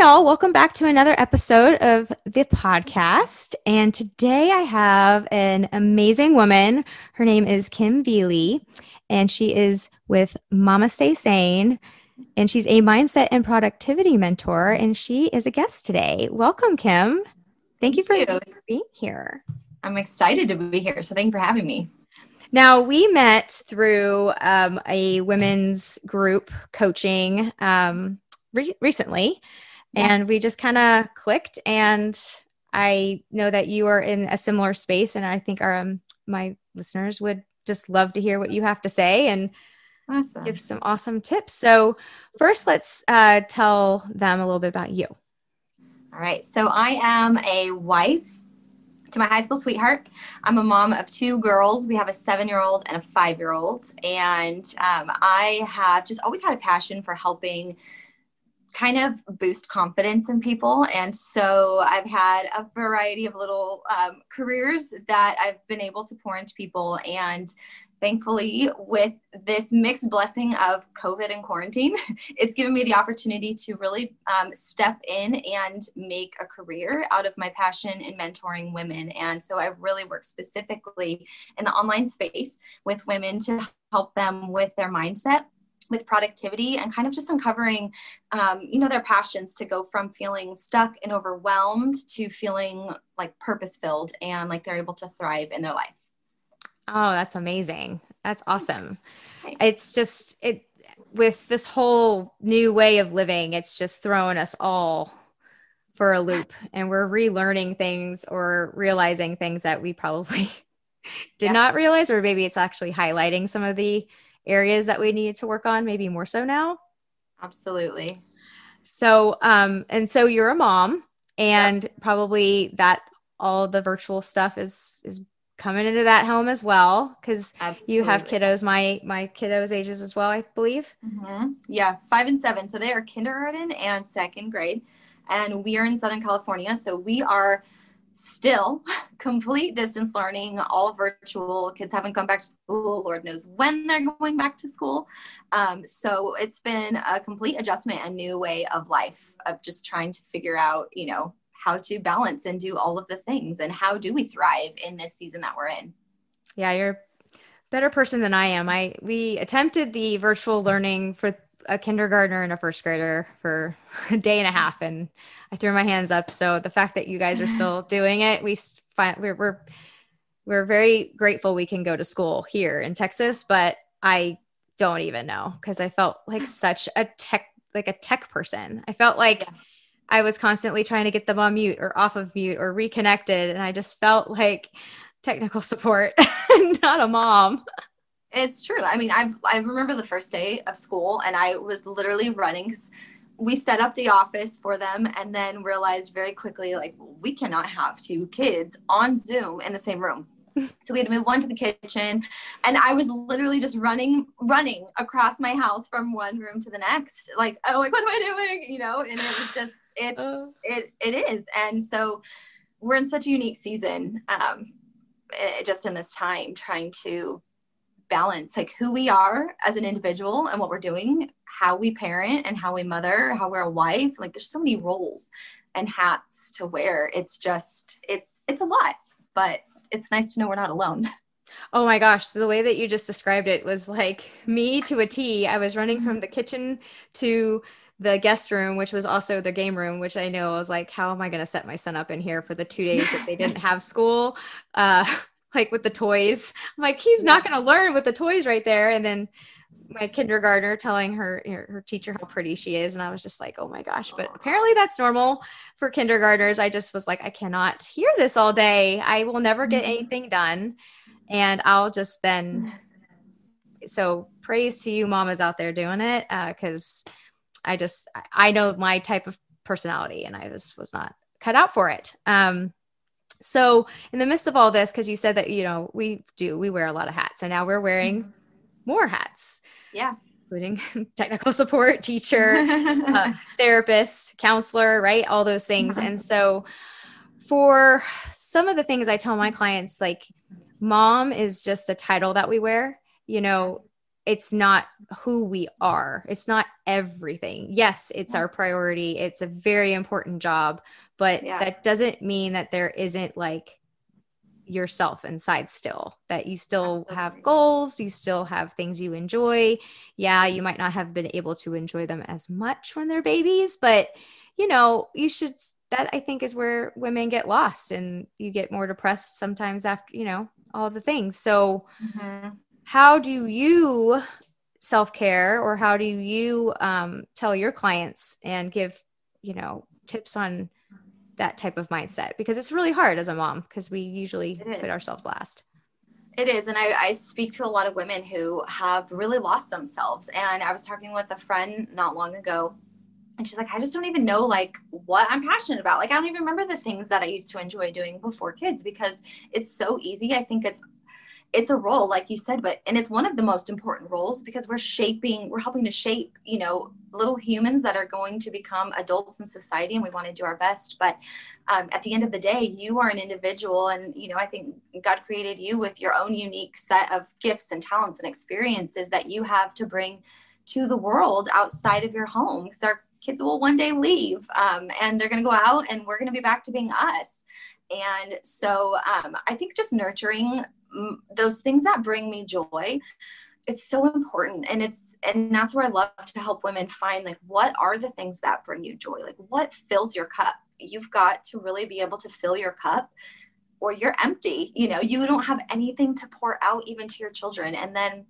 Y'all, welcome back to another episode of the podcast. And today I have an amazing woman. Her name is Kim Veely, and she is with Mama Stay Sane. And she's a mindset and productivity mentor, and she is a guest today. Welcome, Kim. Thank you for, you. for being here. I'm excited to be here. So thank you for having me. Now, we met through um, a women's group coaching um, re- recently, and we just kind of clicked. And I know that you are in a similar space, and I think our um, my listeners would just love to hear what you have to say and Awesome. give some awesome tips. So, first, let's uh, tell them a little bit about you. All right. So I am a wife to my high school sweetheart. I'm a mom of two girls. We have a seven year old and a five year old. And um, I have just always had a passion for helping kind of boost confidence in people. And so I've had a variety of little um, careers that I've been able to pour into people. And thankfully, with this mixed blessing of COVID and quarantine, it's given me the opportunity to really um, step in and make a career out of my passion in mentoring women. And so I've really worked specifically in the online space with women to help them with their mindset with productivity and kind of just uncovering um, you know their passions to go from feeling stuck and overwhelmed to feeling like purpose filled and like they're able to thrive in their life Oh, that's amazing. That's awesome. Thanks. It's just it with this whole new way of living, it's just throwing us all for a loop and we're relearning things or realizing things that we probably did Yeah. not realize or maybe it's actually highlighting some of the areas that we needed to work on maybe more so now. absolutely. So, um and so you're a mom and probably that all the virtual stuff is is coming into that home as well cuz you have kiddos my my kiddos ages as well i believe. Mhm. yeah five and seven. So they are kindergarten and second grade and we are in southern california. So we are still complete distance learning all virtual. Kids haven't gone back to school. Lord knows when they're going back to school. Um, so it's been a complete adjustment a new way of life of just trying to figure out you know how to balance and do all of the things and how do we thrive in this season that we're in. Yeah you're a better person than i am. I we attempted the virtual learning for a kindergartner and a first grader for a day and a half and i threw my hands up. So the fact that you guys are still doing it we find we're we're, we're very grateful we can go to school here in texas but i don't even know because i felt like such a tech like a tech person. I felt like Yeah. i was constantly trying to get them on mute or off of mute or reconnected and i just felt like technical support not a mom It's true. I mean, I I remember the first day of school, and I was literally running because we set up the office for them, and then realized very quickly like we cannot have two kids on Zoom in the same room. So we had to move one to the kitchen, and I was literally just running, running across my house from one room to the next. Like, oh, like what am I doing? You know, and it was just it's Oh. it it is, and so we're in such a unique season, um, eh, just in this time, trying to balance like who we are as an individual and what we're doing, how we parent and how we mother, how we're a wife. Like there's so many roles and hats to wear. It's just it's it's a lot, but it's nice to know we're not alone. Oh my gosh. So the way that you just described it was like me to a T. I was running from the kitchen to the guest room, which was also the game room, which I know I was like, how am I going to set my son up in here for the two days that they didn't have school? Uh, like with the toys. I'm like, he's not going to learn with the toys right there. And then my kindergartner telling her, her her teacher how pretty she is. And I was just like, oh my gosh. But apparently that's normal for kindergartners. I just was like, I cannot hear this all day. I will never get Mhm. anything done. And I'll just then so praise to you mamas out there doing it because i just I- i know my type of personality and i just was not cut out for it um So, in the midst of all this, because you said that, you know, we do, we wear a lot of hats, and now we're wearing mm-hmm. more hats. Yeah. Including technical support, teacher, uh, therapist, counselor, right? All those things. Mm-hmm. And so, for some of the things I tell my clients, like mom is just a title that we wear. You know, it's not who we are. It's not everything. Yes, it's our priority. It's a very important job, but yeah. that doesn't mean that there isn't like yourself inside still that you still Absolutely. have goals you still have things you enjoy yeah you might not have been able to enjoy them as much when they're babies but you know you should that i think is where women get lost and you get more depressed sometimes after you know all the things so mm-hmm how do you self care or how do you um, tell your clients and give, you know, tips on that type of mindset? Because it's really hard as a mom because we usually put ourselves last. It is. And I, I, speak to a lot of women who have really lost themselves. And I was talking with a friend not long ago. And she's like, I just don't even know like what I'm passionate about. Like I don't even remember the things that I used to enjoy doing before kids because it's so easy. I think it's it's a role like you said but and it's one of the most important roles because we're shaping we're helping to shape you know little humans that are going to become adults in society and we want to do our best. But um, at the end of the day you are an individual and you know i think god created you with your own unique set of gifts and talents and experiences that you have to bring to the world outside of your home. Because our kids will one day leave um, and they're going to go out and we're going to be back to being us. And so um, i think just nurturing those things that bring me joy it's so important. And it's and that's where i love to help women find like what are the things that bring you joy? Like what fills your cup? You've got to really be able to fill your cup or you're empty you know? You don't have anything to pour out even to your children. And then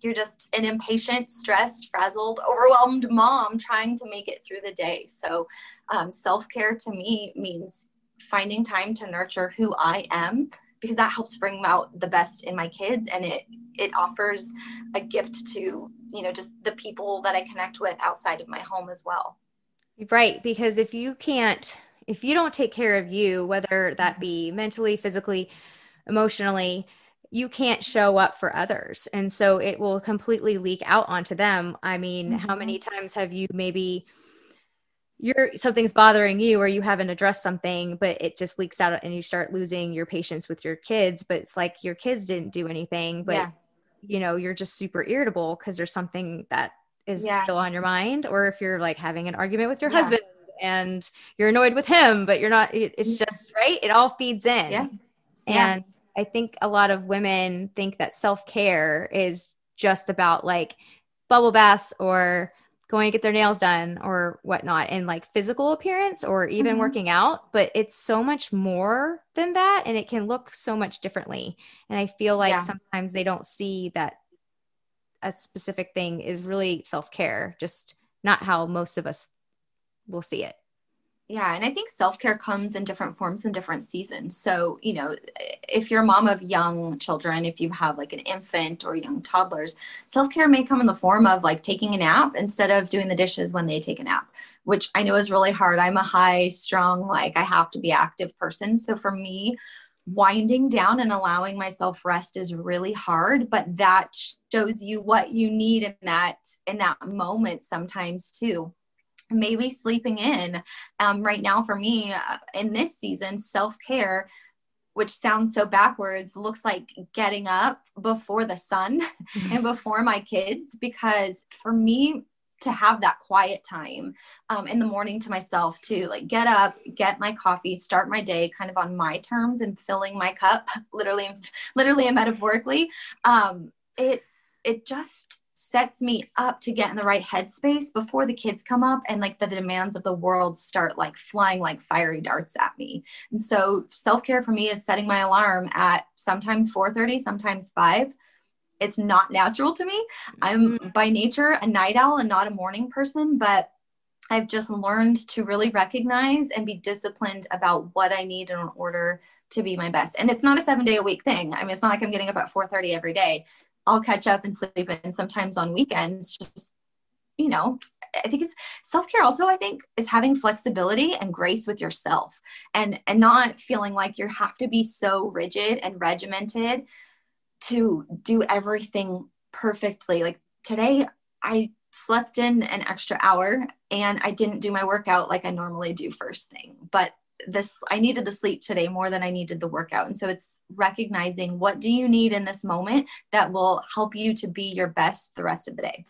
you're just an impatient stressed frazzled overwhelmed mom trying to make it through the day. So um, self-care to me means finding time to nurture who i am because that helps bring out the best in my kids and it it offers a gift to you know just the people that i connect with outside of my home as well. Right because if you can't if you don't take care of you whether that be mentally physically emotionally you can't show up for others. And so it will completely leak out onto them. I mean mm-hmm. how many times have you maybe you're something's bothering you or you haven't addressed something but it just leaks out and you start losing your patience with your kids but it's like your kids didn't do anything but yeah. you know you're just super irritable because there's something that is yeah. still on your mind or if you're like having an argument with your yeah. husband and you're annoyed with him but you're not it's mm-hmm. just right it all feeds in yeah and i think a lot of women think that self-care is just about like bubble baths or going to get their nails done or whatnot and like physical appearance or even mm-hmm. working out but it's so much more than that and it can look so much differently and i feel like yeah. sometimes they don't see that a specific thing is really self-care just not how most of us will see it yeah, and I think self care comes in different forms in different seasons. So, you know, if you're a mom of young children, if you have like an infant or young toddlers, self care may come in the form of like taking a nap instead of doing the dishes when they take a nap, which I know is really hard. I'm a high strung, like I have to be active person. So for me, winding down and allowing myself rest is really hard but that shows you what you need in that in that moment sometimes too maybe sleeping in. Um, right now, for me, uh, in this season, self care, which sounds so backwards, looks like getting up before the sun and before my kids. Because for me, to have that quiet time um, in the morning to myself to like get up get my coffee start my day kind of on my terms and filling my cup literally literally and metaphorically um, it it just sets me up to get in the right headspace before the kids come up and like the demands of the world start like flying like fiery darts at me. And so self-care for me is setting my alarm at sometimes 4:30, sometimes 5. It's not natural to me. I'm mm-hmm. by nature a night owl and not a morning person, but I've just learned to really recognize and be disciplined about what I need in order to be my best. And it's not a 7 day a week thing. I mean, it's not like I'm getting up at 4:30 every day. I'll catch up and sleep in sometimes on weekends, just, you know, I think it's self care. Also, I think is having flexibility and grace with yourself, and and not feeling like you have to be so rigid and regimented to do everything perfectly. Like today, I slept in an extra hour and I didn't do my workout like I normally do first thing, but this I needed the sleep today more than I needed the workout. And so it's recognizing what do you need in this moment that will help you to be your best the rest of the day.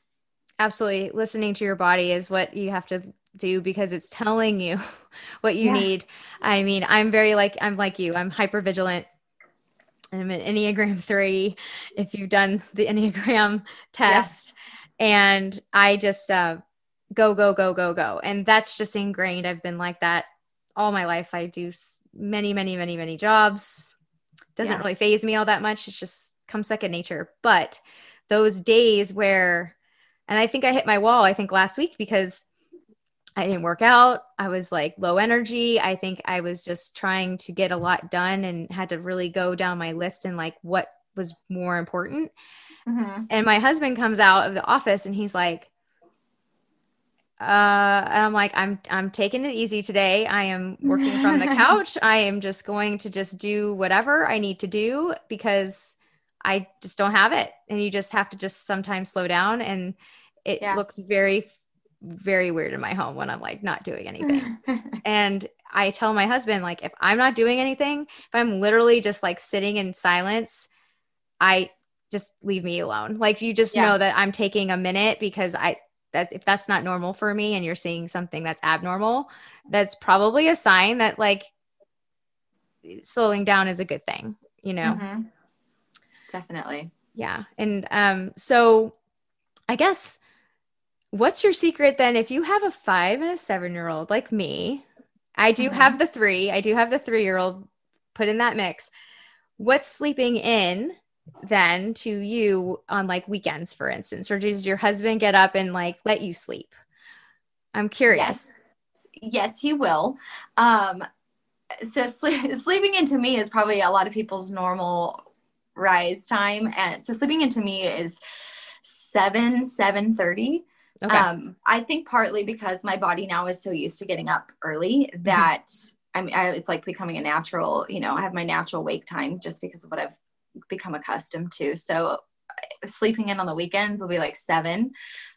Absolutely. Listening to your body is what you have to do because it's telling you what you yeah. need. I mean, I'm very like I'm like you. I'm hyper vigilant. I'm an Enneagram 3 if you've done the Enneagram test and I just uh go go go go go and that's just ingrained. I've been like that all my life. I do many, many, many, many jobs. Doesn't yeah. really phase me all that much. It's just come second nature. But those days where, and I think I hit my wall, I think last week because I didn't work out. I was like low energy. I think I was just trying to get a lot done and had to really go down my list and like what was more important. Mm-hmm. And my husband comes out of the office and he's like, uh and i'm like i'm i'm taking it easy today. I am working from the couch. I am just going to just do whatever i need to do because i just don't have it. And you just have to just sometimes slow down. And it yeah. looks very very weird in my home when i'm like not doing anything. And i tell my husband like if i'm not doing anything if i'm literally just like sitting in silence i just leave me alone. Like you just yeah. know that i'm taking a minute because i that's if that's not normal for me and you're seeing something that's abnormal that's probably a sign that like slowing down is a good thing you know? Mm-hmm. definitely. Yeah. And um so i guess what's your secret then? If you have a five and a seven year old like me i do mm-hmm. have the three i do have the three year old put in that mix. What's sleeping in then to you on like weekends, for instance? Or does your husband get up and like let you sleep? I'm curious. Yes, yes he will. Um, so sleeping into me is probably a lot of people's normal rise time. And so sleeping into me is seven, seven thirty. Okay. Um, I think partly because my body now is so used to getting up early mm-hmm. that mm-hmm. I mean, I, it's like becoming a natural, you know, I have my natural wake time just because of what I've become accustomed to. So sleeping in on the weekends will be like seven.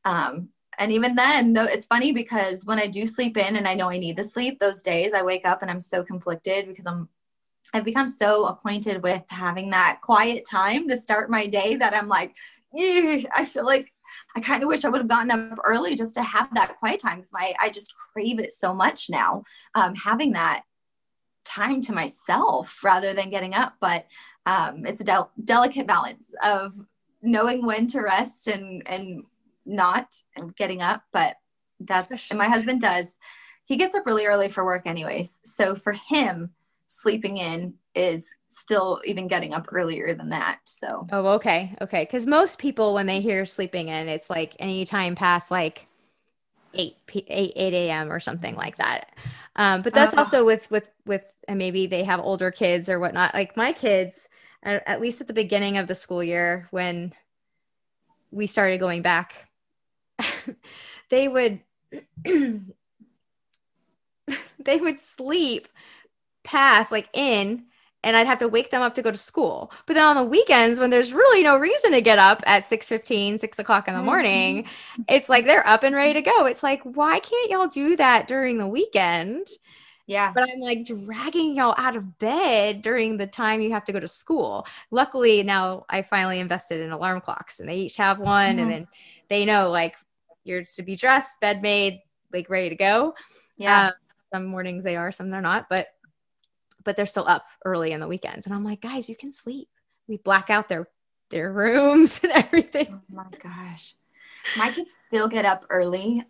Um, and even then, though, it's funny because when I do sleep in and I know I need the sleep, those days I wake up and I'm so conflicted because I'm I've become so acquainted with having that quiet time to start my day that I'm like, I feel like I kind of wish I would have gotten up early just to have that quiet time because my I just crave it so much now. Um, having that time to myself rather than getting up, but um, it's a del- delicate balance of knowing when to rest and and not and getting up but that's Especially and my husband does. He gets up really early for work anyways. So for him sleeping in is still even getting up earlier than that. So oh okay. Okay. Because most people when they hear sleeping in it's like any time past like 8 p- 8 8 a.m or something like that. Um, but that's uh, also with with with and maybe they have older kids or whatnot. Like my kids at, at least at the beginning of the school year when we started going back, they would they would sleep past like in and I'd have to wake them up to go to school. But then on the weekends, when there's really no reason to get up at 6 15, 6 o'clock in the morning, mm-hmm. it's like they're up and ready to go. It's like, why can't y'all do that during the weekend? Yeah. But I'm like dragging y'all out of bed during the time you have to go to school. Luckily, now I finally invested in alarm clocks and they each have one. Mm-hmm. And then they know like you're to be dressed, bed made, like ready to go. Yeah. Um, some mornings they are, some they're not, but but they're still up early in the weekends. And I'm like, guys, you can sleep. We black out their their rooms and everything. Oh my gosh. My kids still get up early.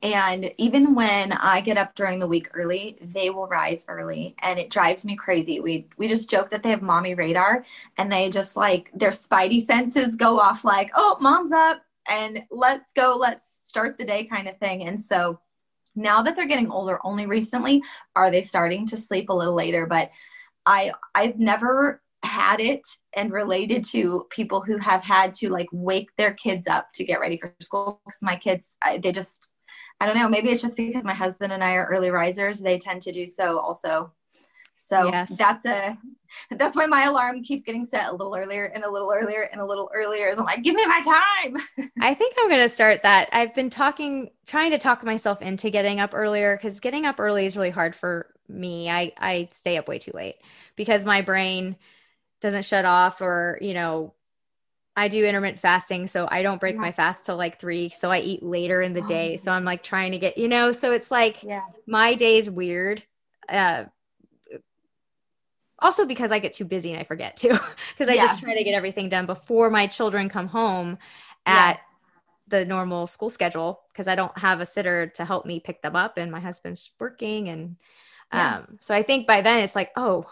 And even when I get up during the week early, they will rise early and it drives me crazy. We we just joke that they have mommy radar and they just like their spidey senses go off like, "Oh, mom's up and let's go, let's start the day" kind of thing. And so now that they're getting older, only recently are they starting to sleep a little later, but I I've never had it and related to people who have had to like wake their kids up to get ready for school because my kids I, they just I don't know. Maybe it's just because my husband and I are early risers. They tend to do so also. So yes. that's a that's why my alarm keeps getting set a little earlier and a little earlier and a little earlier. Is I'm like, give me my time. I think I'm gonna start that. I've been talking, trying to talk myself into getting up earlier because getting up early is really hard for me. I I stay up way too late because my brain doesn't shut off or you know I do intermittent fasting, so I don't break yeah. my fast till like three. So I eat later in the day. So I'm like trying to get, you know, so it's like yeah. my day's weird. Uh, also because I get too busy and I forget too, because I yeah. just try to get everything done before my children come home at yeah. the normal school schedule because I don't have a sitter to help me pick them up and my husband's working. And um, so I think by then it's like, oh,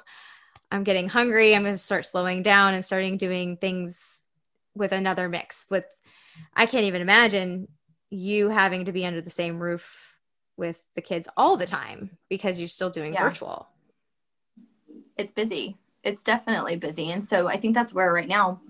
I'm getting hungry. I'm going to start slowing down and starting doing things with another mix with I can't even imagine you having to be under the same roof with the kids all the time because you're still doing yeah. virtual. It's busy. It's definitely busy. And so I think that's where right now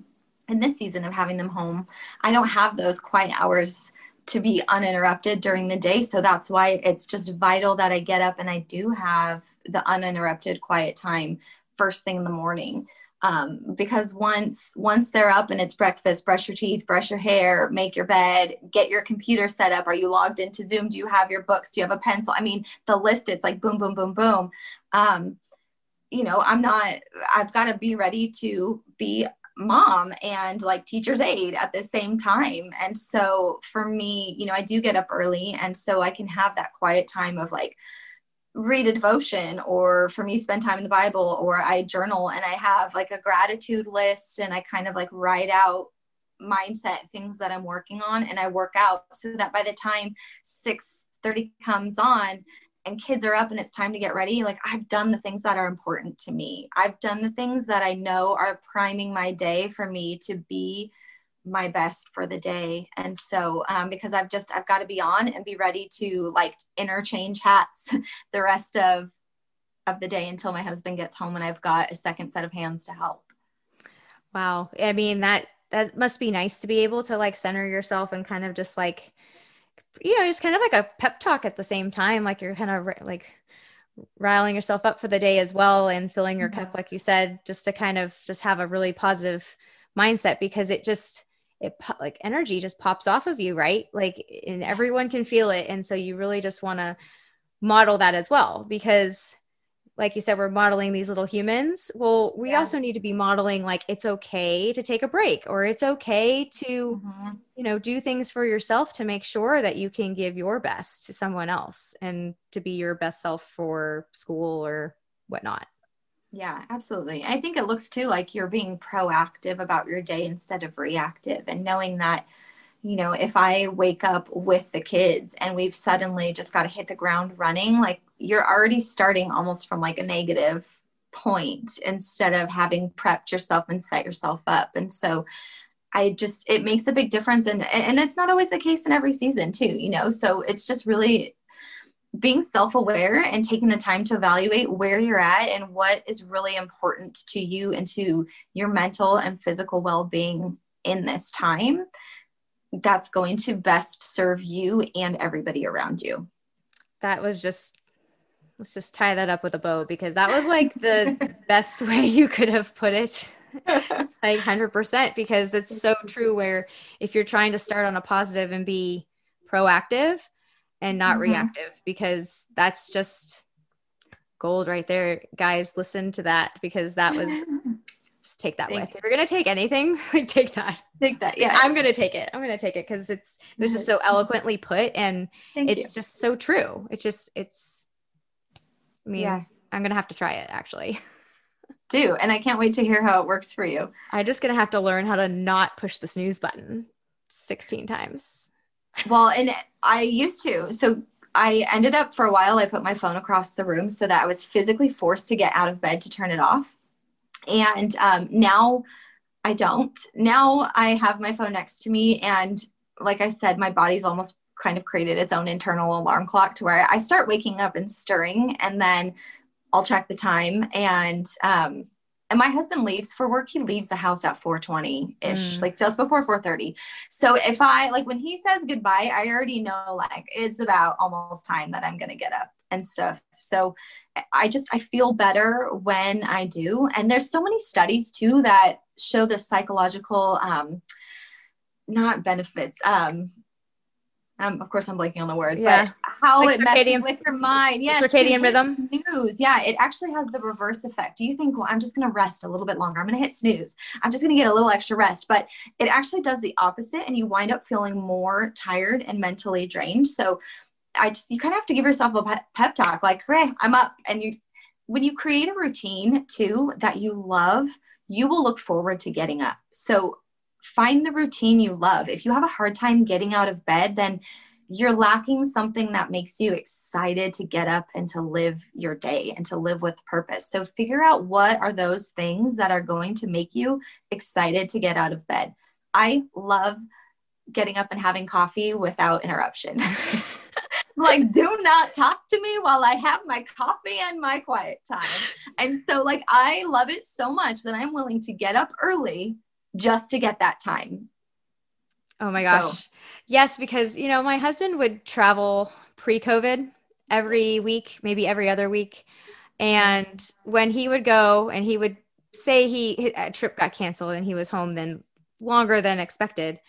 in this season of having them home, I don't have those quiet hours to be uninterrupted during the day. So that's why it's just vital that I get up and I do have the uninterrupted quiet time first thing in the morning um, because once once they're up and it's breakfast brush your teeth brush your hair make your bed get your computer set up are you logged into zoom do you have your books do you have a pencil i mean the list it's like boom boom boom boom um, you know i'm not i've got to be ready to be mom and like teacher's aide at the same time. And so for me you know i do get up early and so i can have that quiet time of like read a devotion or for me spend time in the bible or i journal and i have like a gratitude list and i kind of like write out mindset things that i'm working on and i work out so that by the time 6:30 comes on and kids are up and it's time to get ready like i've done the things that are important to me. I've done the things that i know are priming my day for me to be my best for the day. And so um, because i've just i've got to be on and be ready to like interchange hats the rest of of the day until my husband gets home and i've got a second set of hands to help. Wow. I mean that that must be nice to be able to like center yourself and kind of just like you know it's kind of like a pep talk at the same time like you're kind of like riling yourself up for the day as well and filling your mm-hmm. cup like you said just to kind of just have a really positive mindset because it just it like energy just pops off of you, right? Like, and everyone can feel it. And so you really just want to model that as well because like you said, we're modeling these little humans. Well, we yeah. also need to be modeling like it's okay to take a break or it's okay to, mm-hmm. you know, do things for yourself to make sure that you can give your best to someone else and to be your best self for school or whatnot. Yeah, absolutely. I think it looks too like you're being proactive about your day instead of reactive and knowing that, you know, if I wake up with the kids and we've suddenly just got to hit the ground running, like you're already starting almost from like a negative point instead of having prepped yourself and set yourself up. And so I just it makes a big difference and and it's not always the case in every season too, you know. So it's just really being self aware and taking the time to evaluate where you're at and what is really important to you and to your mental and physical well being in this time, that's going to best serve you and everybody around you. That was just, let's just tie that up with a bow because that was like the best way you could have put it. like 100% because that's so true where if you're trying to start on a positive and be proactive and not mm-hmm. reactive because that's just gold right there. Guys, listen to that because that was take that Thank with. You. If you're gonna take anything, like take that. Take that. Yeah. I'm gonna take it. I'm gonna take it because it's it was just so eloquently put and Thank it's you. just so true. It's just it's I mean, yeah. I'm gonna have to try it actually. Do and I can't wait to hear how it works for you. I'm just gonna have to learn how to not push the snooze button 16 times well, and I used to. So I ended up for a while, I put my phone across the room so that I was physically forced to get out of bed to turn it off. And um, now I don't. Now I have my phone next to me. And like I said, my body's almost kind of created its own internal alarm clock to where I start waking up and stirring and then I'll check the time and um, and my husband leaves for work he leaves the house at 4.20 ish Mm. like just before 4.30 so if i like when he says goodbye i already know like it's about almost time that i'm gonna get up and stuff so i just i feel better when i do and there's so many studies too that show the psychological um not benefits um um, of course, I'm blanking on the word, Yeah. but how Like it messes with your mind. Yes, circadian rhythm? Snooze. Yeah, it actually has the reverse effect. Do you think, well, I'm just going to rest a little bit longer. I'm going to hit snooze. I'm just going to get a little extra rest, but it actually does the opposite, and you wind up feeling more tired and mentally drained. So, I just you kind of have to give yourself a pep- talk, like, "Hooray, I'm up!" And you, when you create a routine too that you love, you will look forward to getting up. So find the routine you love. If you have a hard time getting out of bed, then you're lacking something that makes you excited to get up and to live your day and to live with purpose. So figure out what are those things that are going to make you excited to get out of bed. I love getting up and having coffee without interruption. like do not talk to me while I have my coffee and my quiet time. And so like I love it so much that I'm willing to get up early just to get that time. Oh my So- gosh. Yes, because you know, my husband would travel pre-COVID every week, maybe every other week. And when he would go and he would say he a uh, trip got canceled and he was home then longer than expected.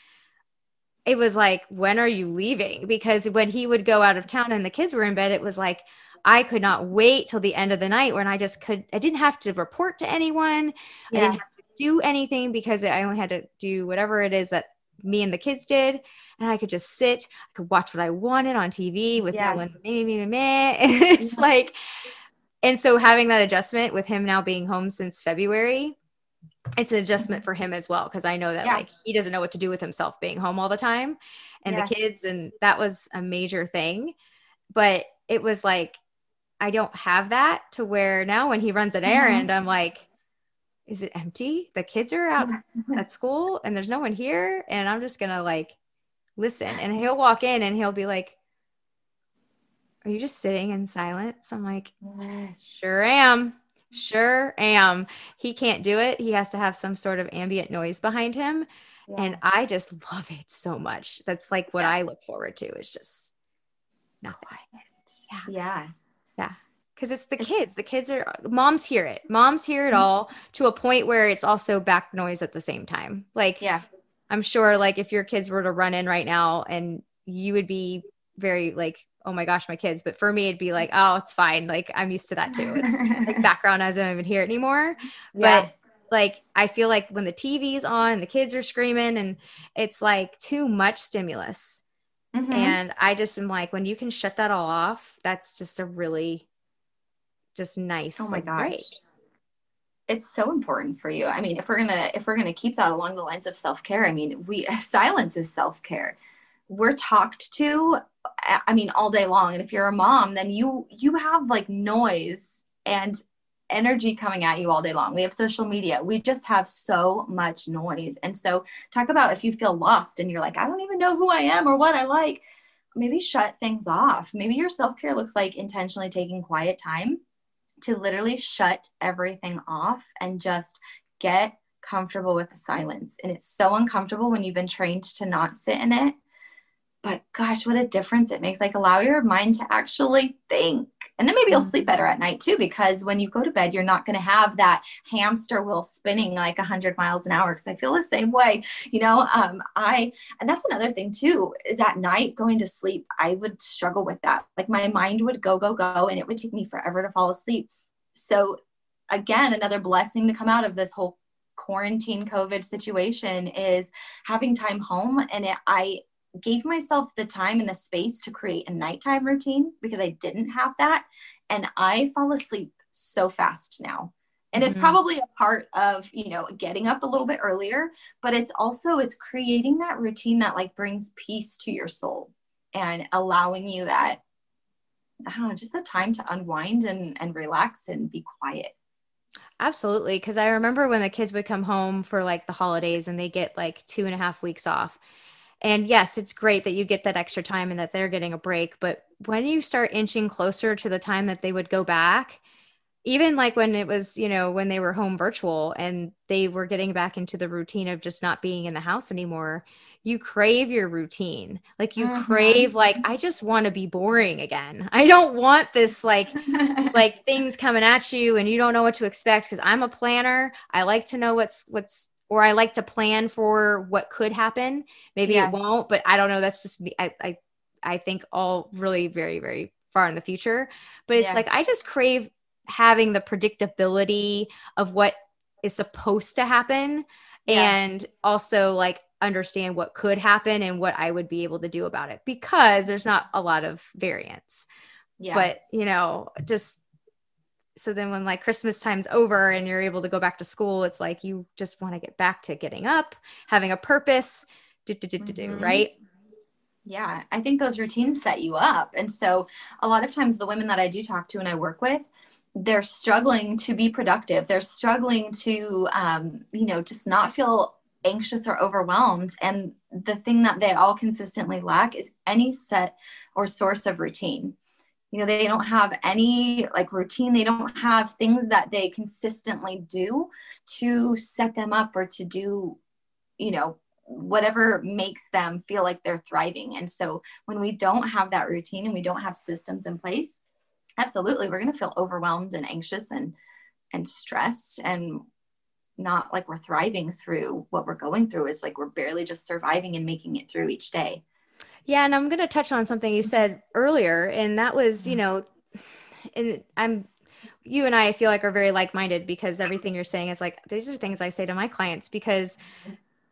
It was like, when are you leaving? Because when he would go out of town and the kids were in bed, it was like I could not wait till the end of the night when I just could I didn't have to report to anyone. I didn't have to do anything because I only had to do whatever it is that me and the kids did. And I could just sit, I could watch what I wanted on TV with Yeah. no one. It's Yeah. like, and so having that adjustment with him now being home since February, it's an adjustment for him as well. Cause I know that Yeah. like he doesn't know what to do with himself being home all the time and Yeah. the kids. And that was a major thing. But it was like, I don't have that to where now when he runs an Mhm. errand, I'm like, is it empty? The kids are out at school and there's no one here. And I'm just gonna like listen. And he'll walk in and he'll be like, Are you just sitting in silence? I'm like, Yes. Sure am. Sure am. He can't do it. He has to have some sort of ambient noise behind him. And I just love it so much. That's like what Yeah. I look forward to. It's just nothing. yeah. Yeah. Yeah. Because it's the kids. The kids are moms hear it. Moms hear it mm-hmm. all to a point where it's also back noise at the same time. Like Yeah. I'm sure like if your kids were to run in right now and you would be very like, oh my gosh, my kids. But for me, it'd be like, oh, it's fine. Like I'm used to that too. It's like background noise. I don't even hear it anymore. yeah. But like I feel like when the TV's on and the kids are screaming and it's like too much stimulus. Mhm. And I just am like, when you can shut that all off, that's just a really just nice Oh my like, gosh. break. it's so important for you. I mean, if we're gonna if we're gonna keep that along the lines of self care, I mean, we silence is self care. We're talked to, I- mean, all day long. And if you're a mom, then you you have like noise and energy coming at you all day long. We have social media. We just have so much noise. And so, talk about if you feel lost and you're like, I don't even know who I am or what I like. Maybe shut things off. Maybe your self care looks like intentionally taking quiet time to literally shut everything off and just get comfortable with the silence. And it's so uncomfortable when you've been trained to not sit in it. But gosh, what a difference it makes. Like, allow your mind to actually think. And then maybe you'll sleep better at night too, because when you go to bed, you're not going to have that hamster wheel spinning like 100 miles an hour. Because I feel the same way. You know, um, I, and that's another thing too, is at night going to sleep, I would struggle with that. Like, my mind would go, go, go, and it would take me forever to fall asleep. So, again, another blessing to come out of this whole quarantine COVID situation is having time home. And it, I gave myself the time and the space to create a nighttime routine because I didn't have that. And I fall asleep so fast now. And it's Mhm. probably a part of, you know, getting up a little bit earlier, but it's also it's creating that routine that like brings peace to your soul and allowing you that I don't know, just the time to unwind and, and relax and be quiet. Absolutely. Because I remember when the kids would come home for like the holidays and they get like two and a half weeks off. And yes, it's great that you get that extra time and that they're getting a break. But when you start inching closer to the time that they would go back, even like when it was, you know, when they were home virtual and they were getting back into the routine of just not being in the house anymore, you crave your routine. Like you mm-hmm. crave like I just want to be boring again. I don't want this like like things coming at you and you don't know what to expect because I'm a planner. I like to know what's what's or I like to plan for what could happen. Maybe yeah. it won't, but I don't know. That's just me. I, I I think all really very very far in the future. But it's yeah. like I just crave having the predictability of what is supposed to happen yeah. and also like understand what could happen and what I would be able to do about it because there's not a lot of variance. Yeah. But, you know, just so then when like Christmas time's over and you're able to go back to school, it's like you just want to get back to getting up, having a purpose, do, do, do, do, do, mm-hmm. right? Yeah, I think those routines set you up. And so a lot of times the women that I do talk to and I work with, they're struggling to be productive. They're struggling to, um, you know, just not feel anxious or overwhelmed. And the thing that they all consistently lack is any set or source of routine. You know, they don't have any like routine, they don't have things that they consistently do to set them up or to do, you know, whatever makes them feel like they're thriving. And so when we don't have that routine and we don't have systems in place, absolutely we're going to feel overwhelmed and anxious and and stressed and not like we're thriving through what we're going through. Is like we're barely just surviving and making it through each day yeah and i'm going to touch on something you said earlier and that was you know and i'm you and i feel like are very like-minded because everything you're saying is like these are things i say to my clients because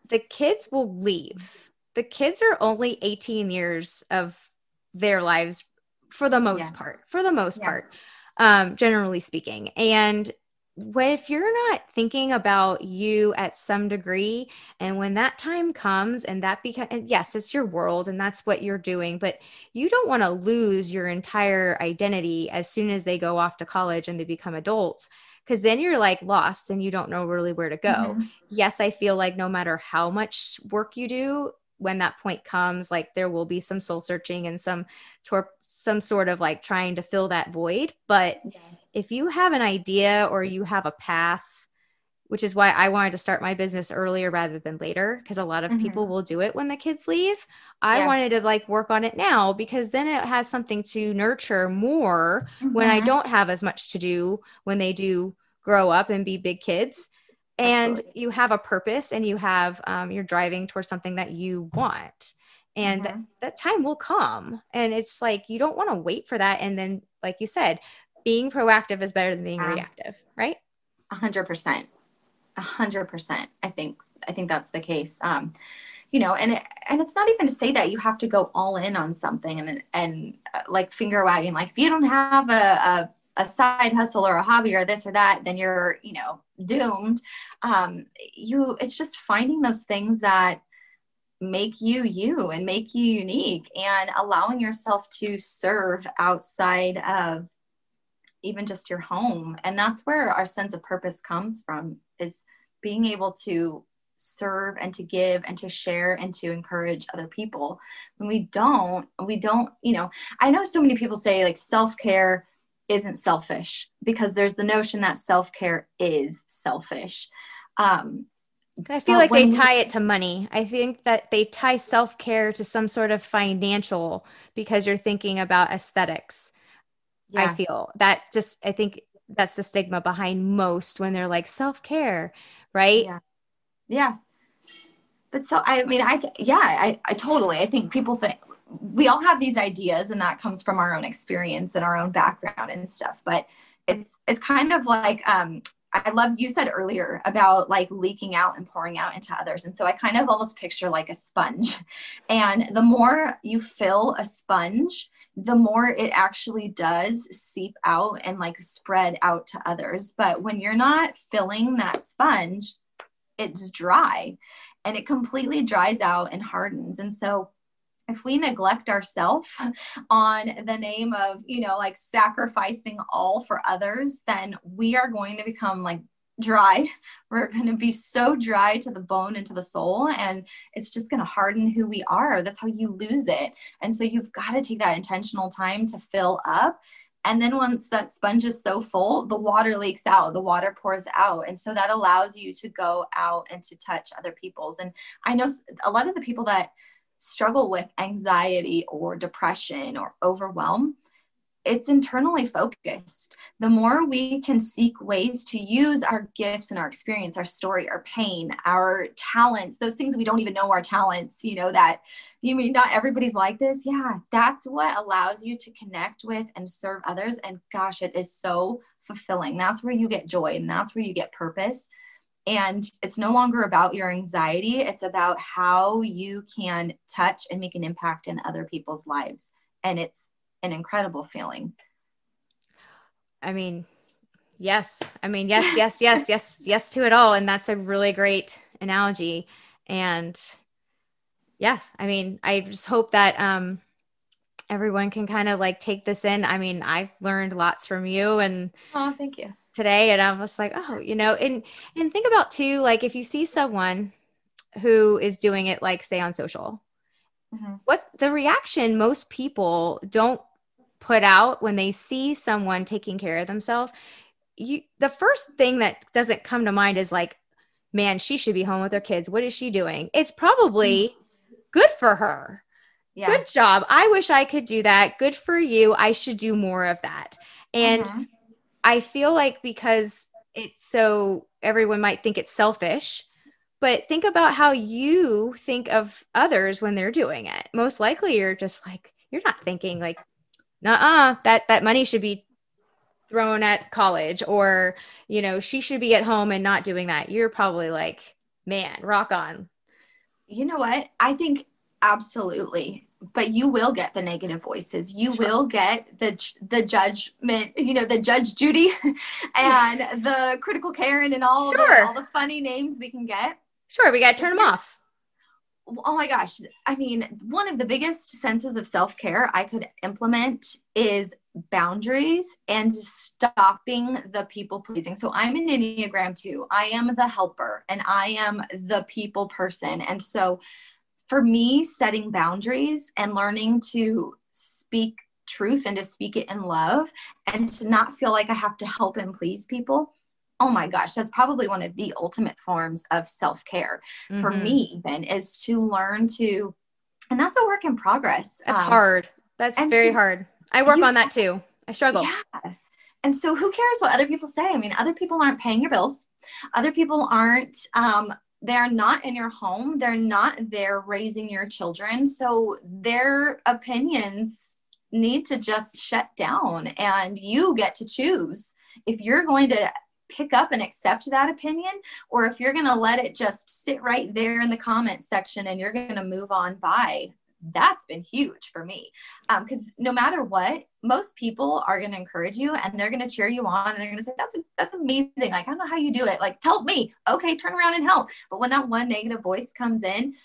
the kids will leave the kids are only 18 years of their lives for the most yeah. part for the most yeah. part um generally speaking and when if you're not thinking about you at some degree and when that time comes and that becomes yes it's your world and that's what you're doing but you don't want to lose your entire identity as soon as they go off to college and they become adults because then you're like lost and you don't know really where to go mm-hmm. yes i feel like no matter how much work you do when that point comes like there will be some soul searching and some tor- some sort of like trying to fill that void but yeah. If you have an idea or you have a path which is why I wanted to start my business earlier rather than later because a lot of mm-hmm. people will do it when the kids leave. I yeah. wanted to like work on it now because then it has something to nurture more mm-hmm. when I mm-hmm. don't have as much to do when they do grow up and be big kids and Absolutely. you have a purpose and you have um, you're driving towards something that you want and mm-hmm. that time will come and it's like you don't want to wait for that and then like you said being proactive is better than being um, reactive right? A hundred percent. A hundred percent i think i think that's the case. Um you know and it, and it's not even to say that you have to go all in on something and and uh, like finger wagging like if you don't have a, a a side hustle or a hobby or this or that, then you're, you know, doomed. Um, you, it's just finding those things that make you you and make you unique and allowing yourself to serve outside of even just your home. And that's where our sense of purpose comes from is being able to serve and to give and to share and to encourage other people. When we don't, we don't, you know, I know so many people say like self-care isn't selfish because there's the notion that self care is selfish. Um, I feel like they tie it to money. I think that they tie self care to some sort of financial because you're thinking about aesthetics. Yeah. I feel that just, I think that's the stigma behind most when they're like self care, right? Yeah. Yeah. But so, I mean, I, yeah, I, I totally, I think people think, we all have these ideas and that comes from our own experience and our own background and stuff but it's it's kind of like um I love you said earlier about like leaking out and pouring out into others. And so I kind of almost picture like a sponge. And the more you fill a sponge, the more it actually does seep out and like spread out to others. But when you're not filling that sponge, it's dry and it completely dries out and hardens. And so if we neglect ourselves on the name of, you know, like sacrificing all for others, then we are going to become like dry. We're going to be so dry to the bone and to the soul, and it's just going to harden who we are. That's how you lose it. And so you've got to take that intentional time to fill up And then once that sponge is so full, the water leaks out, the water pours out. And so that allows you to go out and to touch other people's. And I know a lot of the people that struggle with anxiety or depression or overwhelm, it's internally focused. The more we can seek ways to use our gifts and our experience, our story, our pain, our talents, those things we don't even know our talents, you know, that you mean not everybody's like this? Yeah, that's what allows you to connect with and serve others. And gosh, it is so fulfilling. That's where you get joy and that's where you get purpose. And it's no longer about your anxiety, it's about how you can touch and make an impact in other people's lives. And it's an incredible feeling. I mean, yes. I mean, yes, yes, yes, yes, yes to it all. And that's a really great analogy. And yes, I mean, I just hope that um everyone can kind of like take this in. I mean, I've learned lots from you and oh, thank you. Today and I was like, oh, you know, and and think about too like if you see someone who is doing it like say on social. Mm-hmm. What's the reaction most people don't put out when they see someone taking care of themselves? You the first thing that doesn't come to mind is like, man, she should be home with her kids. What is she doing? It's probably mm-hmm good for her. Yeah. Good job. I wish I could do that. Good for you. I should do more of that. And mm-hmm. I feel like because it's so everyone might think it's selfish, but think about how you think of others when they're doing it. Most likely you're just like you're not thinking like nah that that money should be thrown at college or you know she should be at home and not doing that. You're probably like man, rock on. You know what? I think absolutely. But you will get the negative voices. You sure. will get the the judgment, you know, the Judge Judy and the critical Karen and all, sure. the, all the funny names we can get. Sure, we got to turn them off. Oh my gosh. I mean, one of the biggest senses of self care I could implement is boundaries and stopping the people pleasing. So I'm an Enneagram two. I am the helper and I am the people person. And so for me, setting boundaries and learning to speak truth and to speak it in love and to not feel like I have to help and please people. Oh my gosh, that's probably one of the ultimate forms of self care mm-hmm. for me, even is to learn to, and that's a work in progress. That's um, hard. That's very so hard. I work on that too. I struggle. Yeah. And so, who cares what other people say? I mean, other people aren't paying your bills. Other people aren't um, they're not in your home they're not there raising your children so their opinions need to just shut down and you get to choose if you're going to pick up and accept that opinion or if you're going to let it just sit right there in the comment section and you're going to move on. By that's been huge for me. Because um, no matter what most people are going to encourage you and they're going to cheer you on and they're going to say that's that's amazing. Like i don't know how you do it. Like help me. Okay turn around and help. But when that one negative voice comes in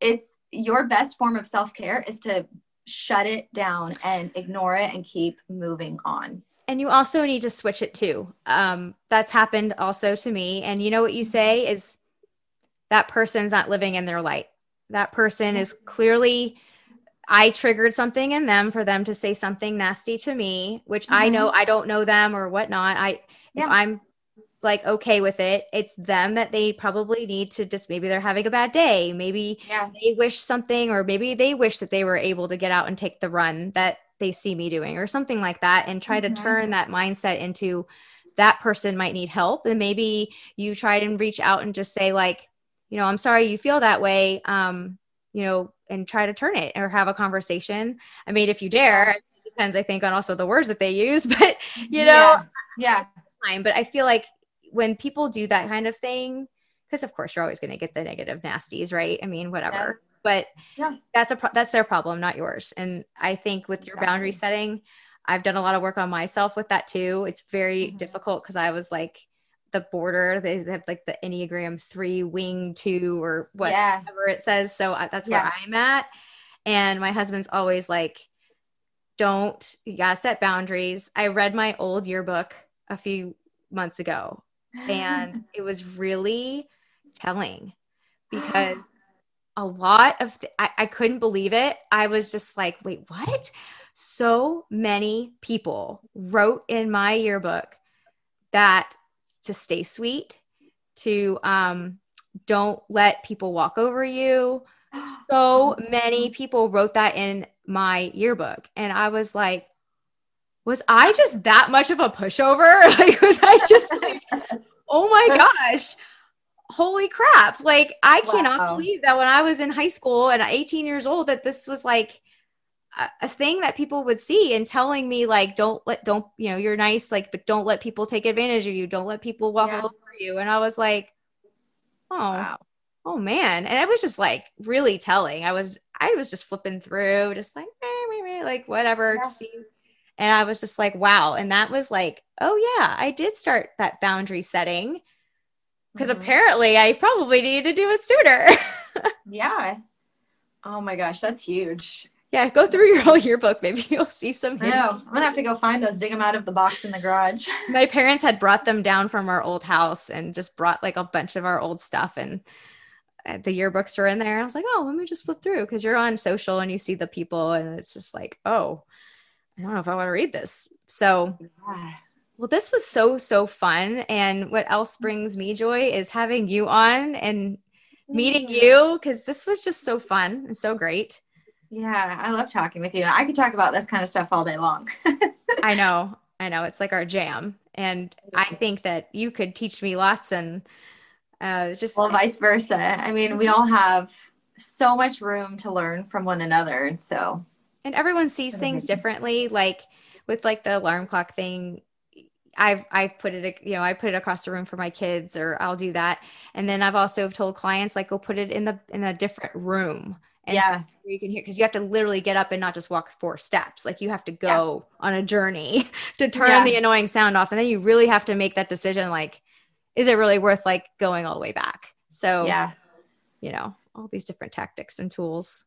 it's your best form of self-care is to shut it down and ignore it and keep moving on. And you also need to switch it too. Um, that's happened also to me. And you know what you say is that person's not living in their light that person is clearly I triggered something in them for them to say something nasty to me, which mm-hmm. I know I don't know them or whatnot. I yeah. if I'm like okay with it, it's them that they probably need to just maybe they're having a bad day. Maybe yeah. they wish something, or maybe they wish that they were able to get out and take the run that they see me doing, or something like that, and try mm-hmm. to turn that mindset into that person might need help. And maybe you try and reach out and just say, like, you know, I'm sorry you feel that way. Um, you know, and try to turn it or have a conversation. I mean, if you dare, it depends, I think, on also the words that they use, but you know, yeah. yeah. But I feel like when people do that kind of thing, because of course you're always going to get the negative nasties, right? I mean, whatever. Yeah. But yeah. that's a pro- that's their problem, not yours. And I think with your boundary setting, I've done a lot of work on myself with that too. It's very mm-hmm. difficult because I was like, the border. They have like the Enneagram three wing two or whatever yeah. it says. So uh, that's yeah. where I'm at. And my husband's always like, don't, yeah, set boundaries. I read my old yearbook a few months ago and it was really telling because a lot of th- I, I couldn't believe it. I was just like, wait, what? so many people wrote in my yearbook that to stay sweet, to um, don't let people walk over you. So many people wrote that in my yearbook. And I was like, was I just that much of a pushover? Like, was I just like, oh my gosh, holy crap. Like, I cannot wow. believe that when I was in high school and 18 years old, that this was like a, thing that people would see and telling me, like, don't let, don't, you know, you're nice, like, but don't let people take advantage of you. Don't let people walk yeah. over you. And I was like, oh, wow. oh man. And i was just like really telling. I was, I was just flipping through, just like, like whatever, yeah. see and I was just like, wow. And that was like, oh, yeah, I did start that boundary setting because mm-hmm. apparently I probably needed to do it sooner. yeah. Oh my gosh, that's huge. Yeah, go through your whole yearbook. Maybe you'll see some. I know. I'm gonna have to go find those, dig them out of the box in the garage. my parents had brought them down from our old house and just brought like a bunch of our old stuff and uh, the yearbooks were in there. I was like, oh, let me just flip through because you're on social and you see the people and it's just like, oh, I don't know if I want to read this. So, yeah. well, this was so, so fun. And what else brings me joy is having you on and meeting you because this was just so fun and so great. Yeah, I love talking with you. I could talk about this kind of stuff all day long. I know. I know. It's like our jam. And I think that you could teach me lots and uh, just. Well, vice versa. I mean, we all have so much room to learn from one another. And So and everyone sees things differently like with like the alarm clock thing I've I've put it you know I put it across the room for my kids or I'll do that and then I've also told clients like go put it in the in a different room and yeah so you can hear because you have to literally get up and not just walk four steps like you have to go yeah. on a journey to turn yeah. the annoying sound off and then you really have to make that decision like is it really worth like going all the way back so yeah you know all these different tactics and tools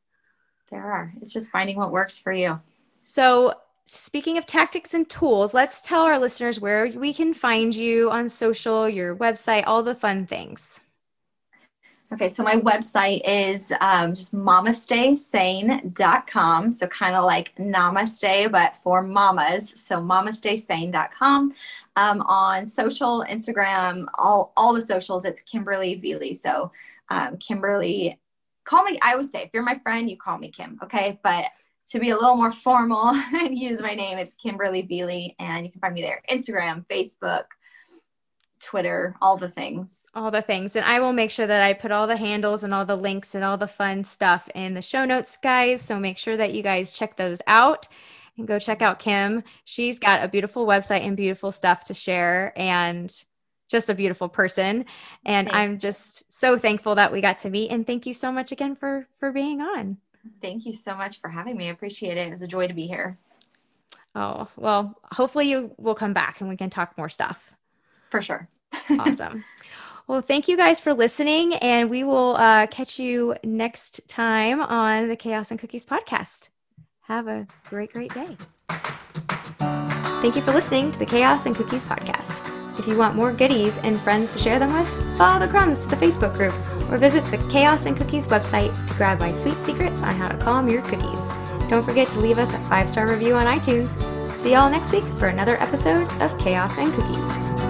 there are. It's just finding what works for you. So, speaking of tactics and tools, let's tell our listeners where we can find you on social, your website, all the fun things. Okay, so my website is um, just mamastaysane.com. So kind of like namaste, but for mamas. So mamastaysane.com. Um, on social, Instagram, all, all the socials, it's Kimberly Veely. So um, Kimberly call me, I always say, if you're my friend, you call me Kim, okay? But to be a little more formal and use my name, it's Kimberly Veely, and you can find me there Instagram, Facebook, Twitter, all the things. All the things. And I will make sure that I put all the handles and all the links and all the fun stuff in the show notes, guys. So make sure that you guys check those out and go check out Kim. She's got a beautiful website and beautiful stuff to share. And just a beautiful person and Thanks. i'm just so thankful that we got to meet and thank you so much again for for being on thank you so much for having me i appreciate it it was a joy to be here oh well hopefully you will come back and we can talk more stuff for sure awesome well thank you guys for listening and we will uh, catch you next time on the chaos and cookies podcast have a great great day thank you for listening to the chaos and cookies podcast if you want more goodies and friends to share them with, follow the crumbs to the Facebook group or visit the Chaos and Cookies website to grab my sweet secrets on how to calm your cookies. Don't forget to leave us a five star review on iTunes. See y'all next week for another episode of Chaos and Cookies.